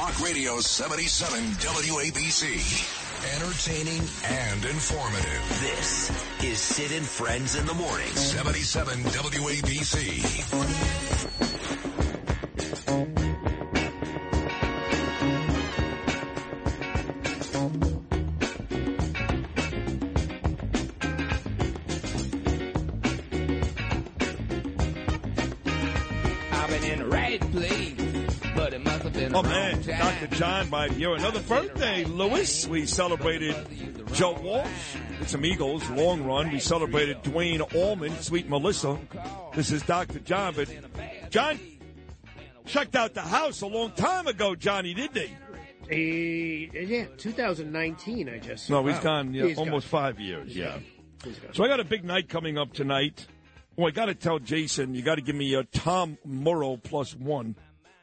Talk Radio 77 WABC. Entertaining and informative. This is Sid and Friends in the Morning. 77 WABC. I've been in the right place, but it must have been Oh man, wrong. Dr. John might hear another birthday, Lewis. We celebrated Joe Walsh with some Eagles, long run. We celebrated Duane Allman, Sweet Melissa. This is Dr. John, but John checked out the house a long time ago, Johnny, didn't he? Eh, yeah, 2019. I just No, he's wow. gone yeah, He's gone. almost five years. Yeah. So I got a big night coming up tonight. Well, I got to tell Jason, you got to give me a Tom Morrow plus one.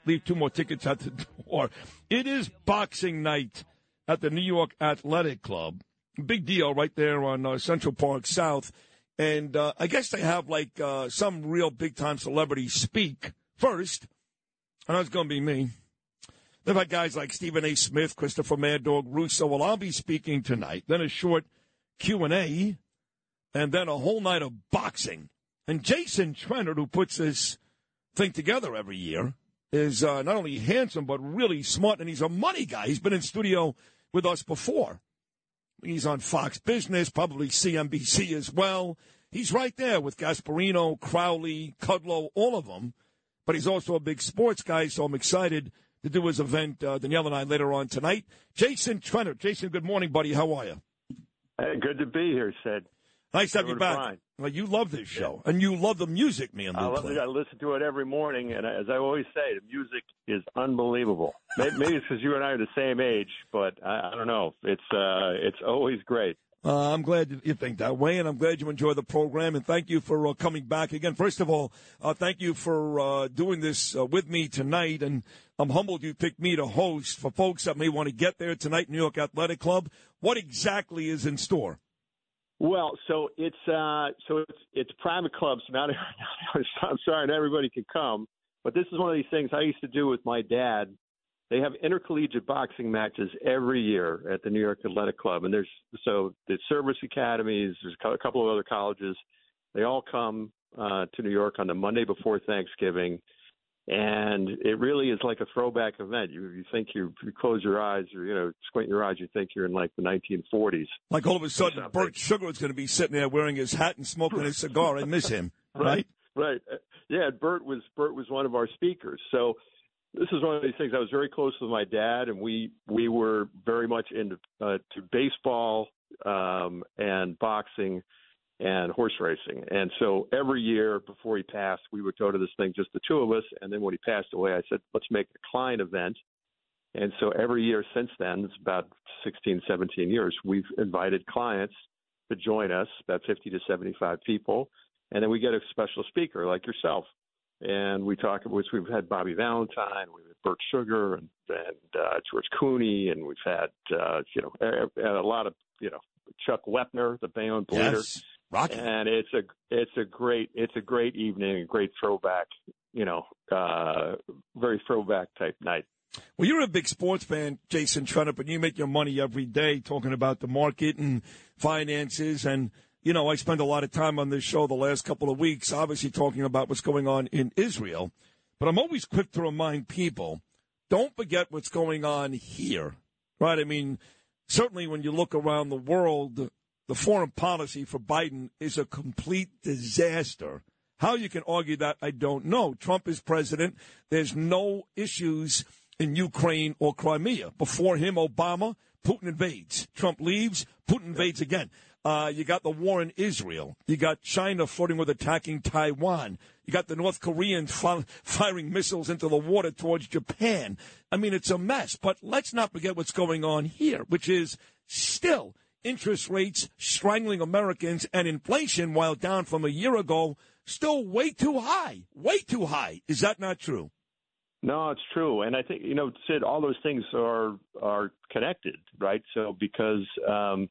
Leave two more tickets at the door. It is boxing night at the New York Athletic Club. Big deal right there on uh, Central Park South. And uh, I guess they have like uh, some real big time celebrities speak first. I know it's going to be me. They've had guys like Stephen A. Smith, Christopher Mad Dog Russo. Well, I'll be speaking tonight. Then a short Q and then a whole night of boxing. And Jason Trennert, who puts this thing together every year, is uh, not only handsome but really smart, and he's a money guy. He's been in studio with us before. He's on Fox Business, probably CNBC as well. He's right there with Gasparino, Crowley, Kudlow, all of them. But he's also a big sports guy, so I'm excited to do his event, uh, Danielle and I, later on tonight. Jason Trennert. Jason, good morning, buddy. How are you? Hey, good to be here, Sid. Nice to have you back. Well, you love this show, and you love the music, man. I, love, play. I listen to it every morning, and as I always say, the music is unbelievable. Maybe, maybe it's because you and I are the same age, but I, I don't know. It's uh, it's always great. Uh, I'm glad you think that way, and I'm glad you enjoy the program. And thank you for uh, coming back again. First of all, uh, thank you for uh, doing this uh, with me tonight. And I'm humbled you picked me to host for folks that may want to get there tonight, New York Athletic Club. What exactly is in store? Well, so it's uh, so it's it's private clubs. Not I'm sorry, not everybody can come, but this is one of these things I used to do with my dad. They have intercollegiate boxing matches every year at the New York Athletic Club, and there's so the service academies. There's a couple of other colleges. They all come uh, to New York on the Monday before Thanksgiving, and it really is like a throwback event. You you think you, you close your eyes or you know squint your eyes, you think you're in like the 1940s. Like all of a sudden. Bert Sugar is going to be sitting there wearing his hat and smoking a cigar. I miss him, right? Right. Yeah, Bert was Bert was one of our speakers. So this is one of these things. I was very close with my dad, and we we were very much into uh, to baseball um, and boxing and horse racing. And so every year before he passed, we would go to this thing, just the two of us. And then when he passed away, I said, let's make a client event. And so every year since then, it's about 16, 17 years, we've invited clients to join us, about 50 to 75 people. And then we get a special speaker like yourself. And we talk, which we've had Bobby Valentine, we've had Bert Sugar and, and uh, George Cooney, and we've had, uh, you know, a, a lot of, you know, Chuck Wepner, the Bayonne Bleeder Yes, Rocky. and it's a it's a great it's a great evening, a great throwback, you know, uh, very throwback type night. Well, you're a big sports fan, Jason Trennert, but you make your money every day talking about the market and finances. And, you know, I spend a lot of time on this show the last couple of weeks, obviously talking about what's going on in Israel. But I'm always quick to remind people don't forget what's going on here, right? I mean, certainly when you look around the world, the foreign policy for Biden is a complete disaster. How you can argue that, I don't know. Trump is president. There's no issues in Ukraine or Crimea. Before him, Obama, Putin invades. Trump leaves, Putin invades again. Uh, you got the war in Israel. You got China flirting with attacking Taiwan. You got the North Koreans fi- firing missiles into the water towards Japan. I mean, it's a mess. But let's not forget what's going on here, which is still interest rates strangling Americans and inflation, while down from a year ago, still way too high. Way too high. Is that not true? No, it's true, and I think you know, Sid, all those things are are connected, right? So because um,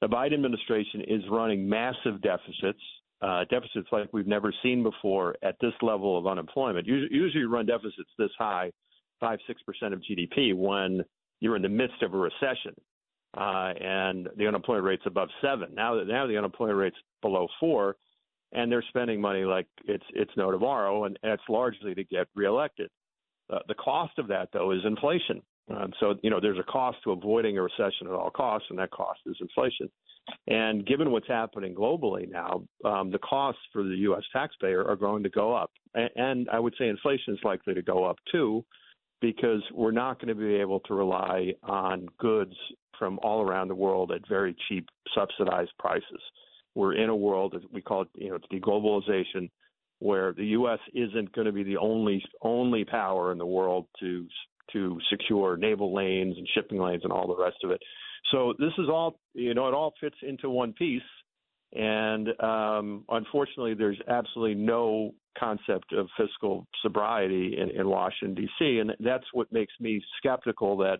the Biden administration is running massive deficits, uh, deficits like we've never seen before at this level of unemployment. Usually, usually you run deficits this high five, six percent of GDP when you're in the midst of a recession, uh, and the unemployment rate's above seven. Now that now the unemployment rate's below four, and they're spending money like it's it's no tomorrow, and that's largely to get reelected. Uh, the cost of that, though, is inflation. Um, so you know, there's a cost to avoiding a recession at all costs, and that cost is inflation. And given what's happening globally now, um, the costs for the U.S. taxpayer are going to go up, and, and I would say inflation is likely to go up too, because we're not going to be able to rely on goods from all around the world at very cheap, subsidized prices. We're in a world that we call it, you know, deglobalization, where the U.S. isn't going to be the only only power in the world to to secure naval lanes and shipping lanes and all the rest of it. So this is all, you know, it all fits into one piece. And um, unfortunately, there's absolutely no concept of fiscal sobriety in, in Washington, D.C. And that's what makes me skeptical that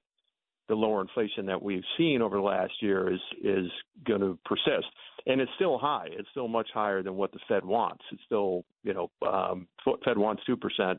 the lower inflation that we've seen over the last year is is going to persist. And it's still high. It's still much higher than what the Fed wants. It's still, you know, um, Fed wants two percent.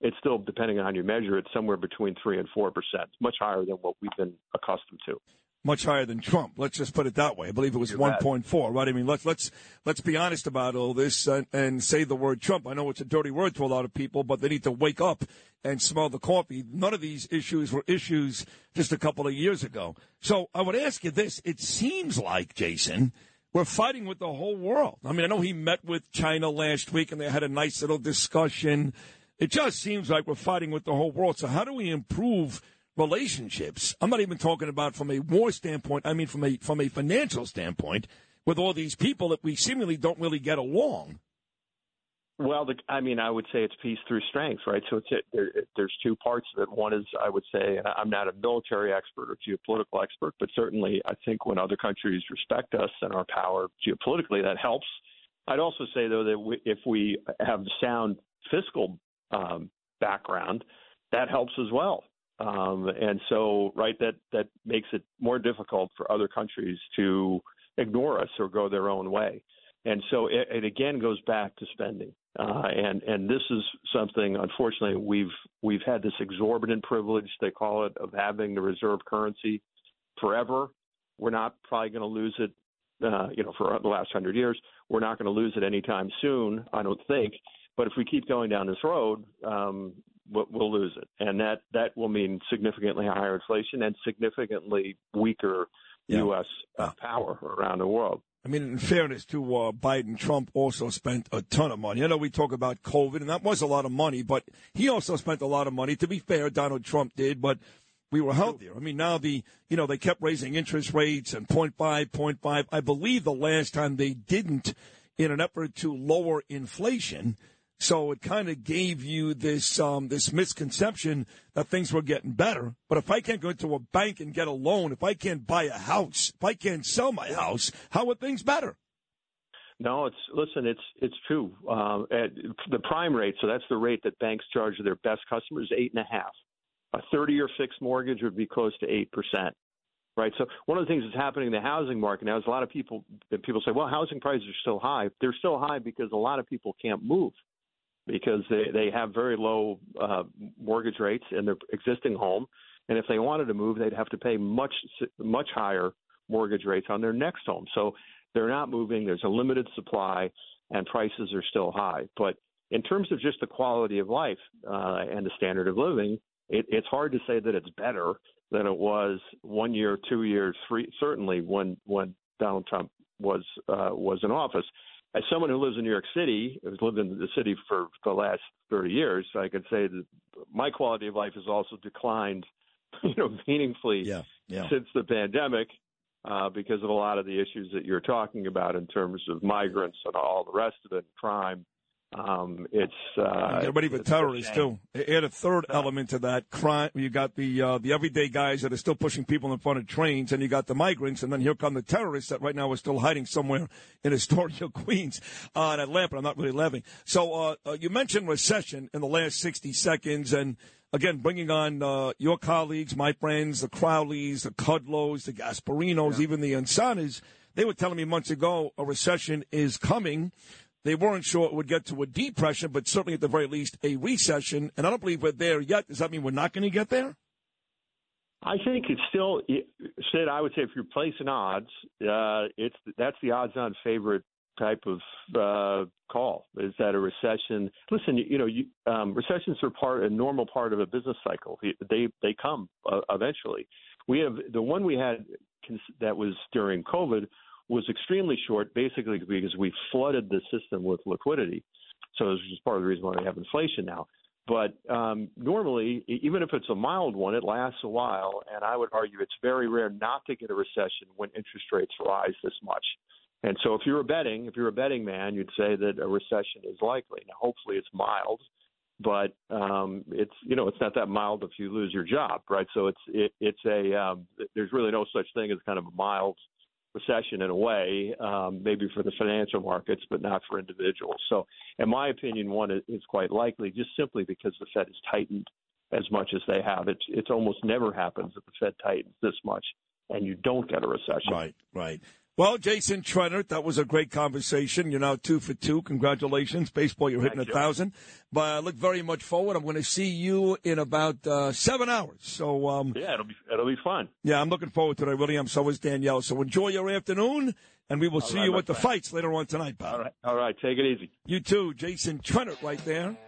It's still, depending on how you measure it, somewhere between three and four percent. Much higher than what we've been accustomed to much higher than Trump. Let's just put it that way. I believe it was 1.4, right? I mean, let's let's let's be honest about all this and, and, say the word Trump. I know it's a dirty word to a lot of people, but they need to wake up and smell the coffee. None of these issues were issues just a couple of years ago. So I would ask you this: It seems like Jason. We're fighting with the whole world. I mean, I know he met with China last week and they had a nice little discussion. It just seems like we're fighting with the whole world. So, how do we improve relationships. I'm not even talking about from a war standpoint. I mean from a from a financial standpoint with all these people that we seemingly don't really get along. Well, the, I mean, I would say it's peace through strength, right? So it's there, there's two parts of it. One is, I would say, and I'm not a military expert or geopolitical expert, but certainly I think when other countries respect us and our power geopolitically, that helps. I'd also say though that we, if we have sound fiscal um, background, that helps as well. Um, and so, right, that that makes it more difficult for other countries to ignore us or go their own way. And so, it, it again goes back to spending. Uh, and and this is something, unfortunately, we've we've had this exorbitant privilege they call it of having the reserve currency forever. We're not probably going to lose it, uh, you know, for the last hundred years. We're not going to lose it anytime soon, I don't think. But if we keep going down this road, um, we'll lose it, and that that will mean significantly higher inflation and significantly weaker yeah. U.S. Power around the world. I mean, in fairness to uh, Biden, Trump also spent a ton of money. I know we talk about COVID, and that was a lot of money, but he also spent a lot of money. To be fair, Donald Trump did, but we were healthier. I mean, now the, you know, they kept raising interest rates and 0.5, 0.5. I believe the last time they didn't, in an effort to lower inflation, so it kind of gave you this um, this misconception that things were getting better. But if I can't go into a bank and get a loan, if I can't buy a house, if I can't sell my house, how are things better? No, it's listen. It's it's true. Uh, at the prime rate, so that's the rate that banks charge their best customers, eight and a half. A thirty-year fixed mortgage would be close to eight percent right? So one of the things that's happening in the housing market now is a lot of people people say, well, housing prices are still high. They're still high because a lot of people can't move because they, they have very low uh, mortgage rates in their existing home. And if they wanted to move, they'd have to pay much, much higher mortgage rates on their next home. So they're not moving. There's a limited supply, and prices are still high. But in terms of just the quality of life uh, and the standard of living, it, it's hard to say that it's better than it was one year, two years, three, certainly when when Donald Trump was uh, was in office as someone who lives in New York City, who's lived in the city for the last 30 years, I can say that my quality of life has also declined, you know, meaningfully yeah, yeah. since the pandemic uh, because of a lot of the issues that you're talking about in terms of migrants and all the rest of it, crime. Um, it's uh, get ready for terrorists too. Add a third uh, element to that crime. You got the uh, the everyday guys that are still pushing people in front of trains, and you got the migrants, and then here come the terrorists that right now are still hiding somewhere in Astoria, Queens, uh, in Atlanta. I'm not really laughing. So uh, uh, you mentioned recession in the last 60 seconds, and again, bringing on uh, your colleagues, my friends, the Crowleys, the Kudlows, the Gasparinos, yeah. even the Ansanas. They were telling me months ago a recession is coming They weren't sure it would get to a depression, but certainly at the very least a recession. And I don't believe we're there yet. Does that mean we're not going to get there? I think it's still, Sid. I would say if you're placing odds, uh, it's that's the odds-on favorite type of uh, call. Is that a recession? Listen, you, you know, you, um, recessions are part a normal part of a business cycle. They they come uh, eventually. We have the one we had that was during COVID was extremely short, basically because we flooded the system with liquidity. So this is part of the reason why we have inflation now. But um, normally, even if it's a mild one, it lasts a while. And I would argue it's very rare not to get a recession when interest rates rise this much. And so, if you're a betting, if you're a betting man, you'd say that a recession is likely. Now, hopefully, it's mild, but um, it's you know it's not that mild if you lose your job, right? So it's it, it's a um, there's really no such thing as kind of a mild recession in a way, um, maybe for the financial markets, but not for individuals. So, in my opinion, one is quite likely just simply because the Fed has tightened as much as they have. It's it's almost never happens that the Fed tightens this much and you don't get a recession. Right, right. Well, Jason Trennert, that was a great conversation. You're now two for two. Congratulations. Baseball, you're hitting Thank a you. thousand. But I look very much forward. I'm going to see you in about uh, seven hours. So, um, Yeah, it'll be it'll be fun. yeah, I'm looking forward to that. I really am. So is Danielle. So enjoy your afternoon, and we will see right, you at the friend. fights later on tonight, pal. All right, all right. Take it easy. You too, Jason Trennert, right there.